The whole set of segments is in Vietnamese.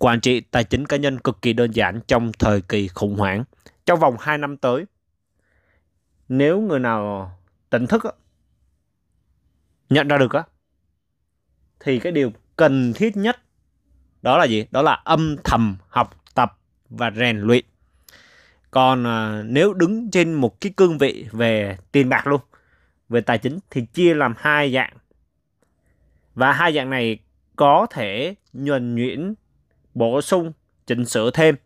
quản trị tài chính cá nhân cực kỳ đơn giản trong thời kỳ khủng hoảng. Trong vòng 2 năm tới, nếu người nào tỉnh thức nhận ra được á thì cái điều cần thiết nhất đó là gì? Đó là âm thầm học tập và rèn luyện. Còn à, nếu đứng trên một cái cương vị về tiền bạc luôn, về tài chính thì chia làm hai dạng. Và hai dạng này có thể nhuần nhuyễn bổ sung, chỉnh sửa thêm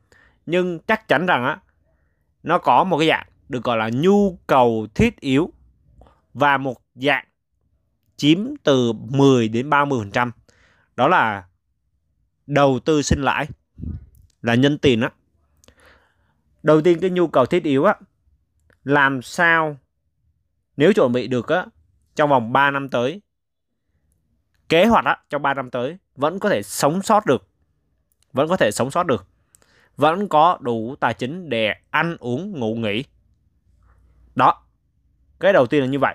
nhưng chắc chắn rằng á, nó có một cái dạng được gọi là nhu cầu thiết yếu và một dạng chiếm từ 10 đến 30%. Đó là đầu tư sinh lãi là nhân tiền á. Đầu tiên cái nhu cầu thiết yếu á, làm sao nếu chuẩn bị được á, trong vòng 3 năm tới, kế hoạch á, trong 3 năm tới vẫn có thể sống sót được vẫn có thể sống sót được. Vẫn có đủ tài chính để ăn uống ngủ nghỉ. Đó cái đầu tiên là như vậy.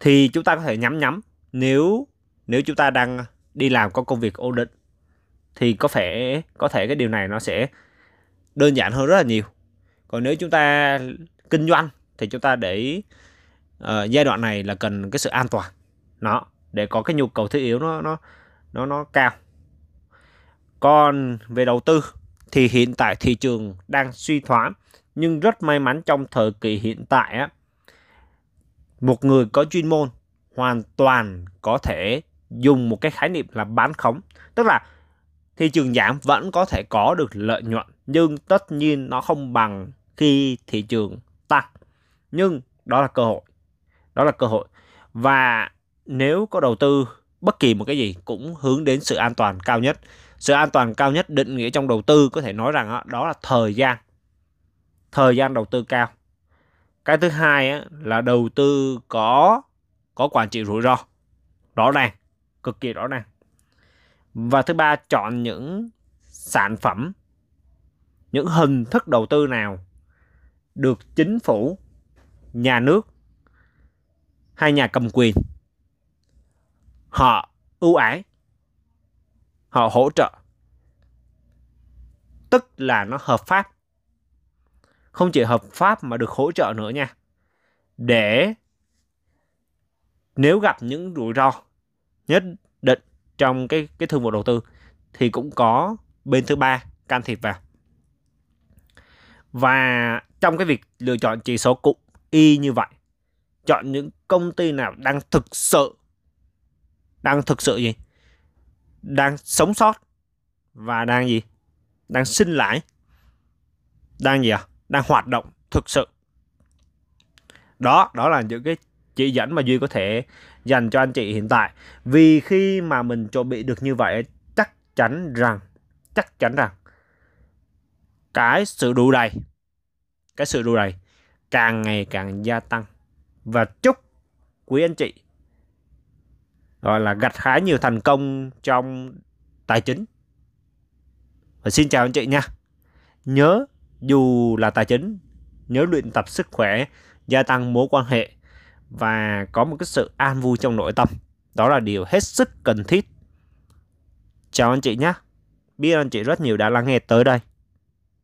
Thì chúng ta có thể nhắm nhắm. Nếu nếu chúng ta đang đi làm có công việc ổn định thì có thể có thể cái điều này nó sẽ đơn giản hơn rất là nhiều. Còn nếu chúng ta kinh doanh thì chúng ta để uh, giai đoạn này là cần cái sự an toàn. Nó để có cái nhu cầu thiết yếu nó nó nó nó cao còn về đầu tư, thì hiện tại thị trường đang suy thoái. Nhưng rất may mắn trong thời kỳ hiện tại á, một người có chuyên môn hoàn toàn có thể dùng một cái khái niệm là bán khống. Tức là thị trường giảm vẫn có thể có được lợi nhuận, nhưng tất nhiên nó không bằng khi thị trường tăng. Nhưng đó là cơ hội, đó là cơ hội. Và nếu có đầu tư bất kỳ một cái gì cũng hướng đến sự an toàn cao nhất sự an toàn cao nhất định nghĩa trong đầu tư có thể nói rằng đó là thời gian. Thời gian đầu tư cao. Cái thứ hai là đầu tư có có quản trị rủi ro. Rõ ràng, cực kỳ rõ ràng. Và thứ ba, chọn những sản phẩm, những hình thức đầu tư nào được chính phủ, nhà nước hay nhà cầm quyền. Họ ưu ái họ hỗ trợ. Tức là nó hợp pháp. Không chỉ hợp pháp mà được hỗ trợ nữa nha. Để nếu gặp những rủi ro nhất định trong cái cái thương vụ đầu tư thì cũng có bên thứ ba, can thiệp vào. Và trong cái việc lựa chọn chỉ số cũng y như vậy, chọn những công ty nào đang thực sự, đang thực sự gì? Đang sống sót. Và đang gì? Đang sinh lãi. Đang gì à đang hoạt động thực sự. Đó đó là những cái chỉ dẫn mà duy có thể dành cho anh chị hiện tại. Vì khi mà mình chuẩn bị được như vậy, chắc chắn rằng, chắc chắn rằng cái sự đủ đầy, cái sự đủ đầy càng ngày càng gia tăng. Và chúc quý anh chị gọi là gặt hái nhiều thành công trong tài chính. Và xin chào anh chị nha. Nhớ, dù là tài chính, nhớ luyện tập sức khỏe, gia tăng mối quan hệ và có một cái sự an vui trong nội tâm. Đó là điều hết sức cần thiết. Chào anh chị nhé biết anh chị rất nhiều đã lắng nghe tới đây.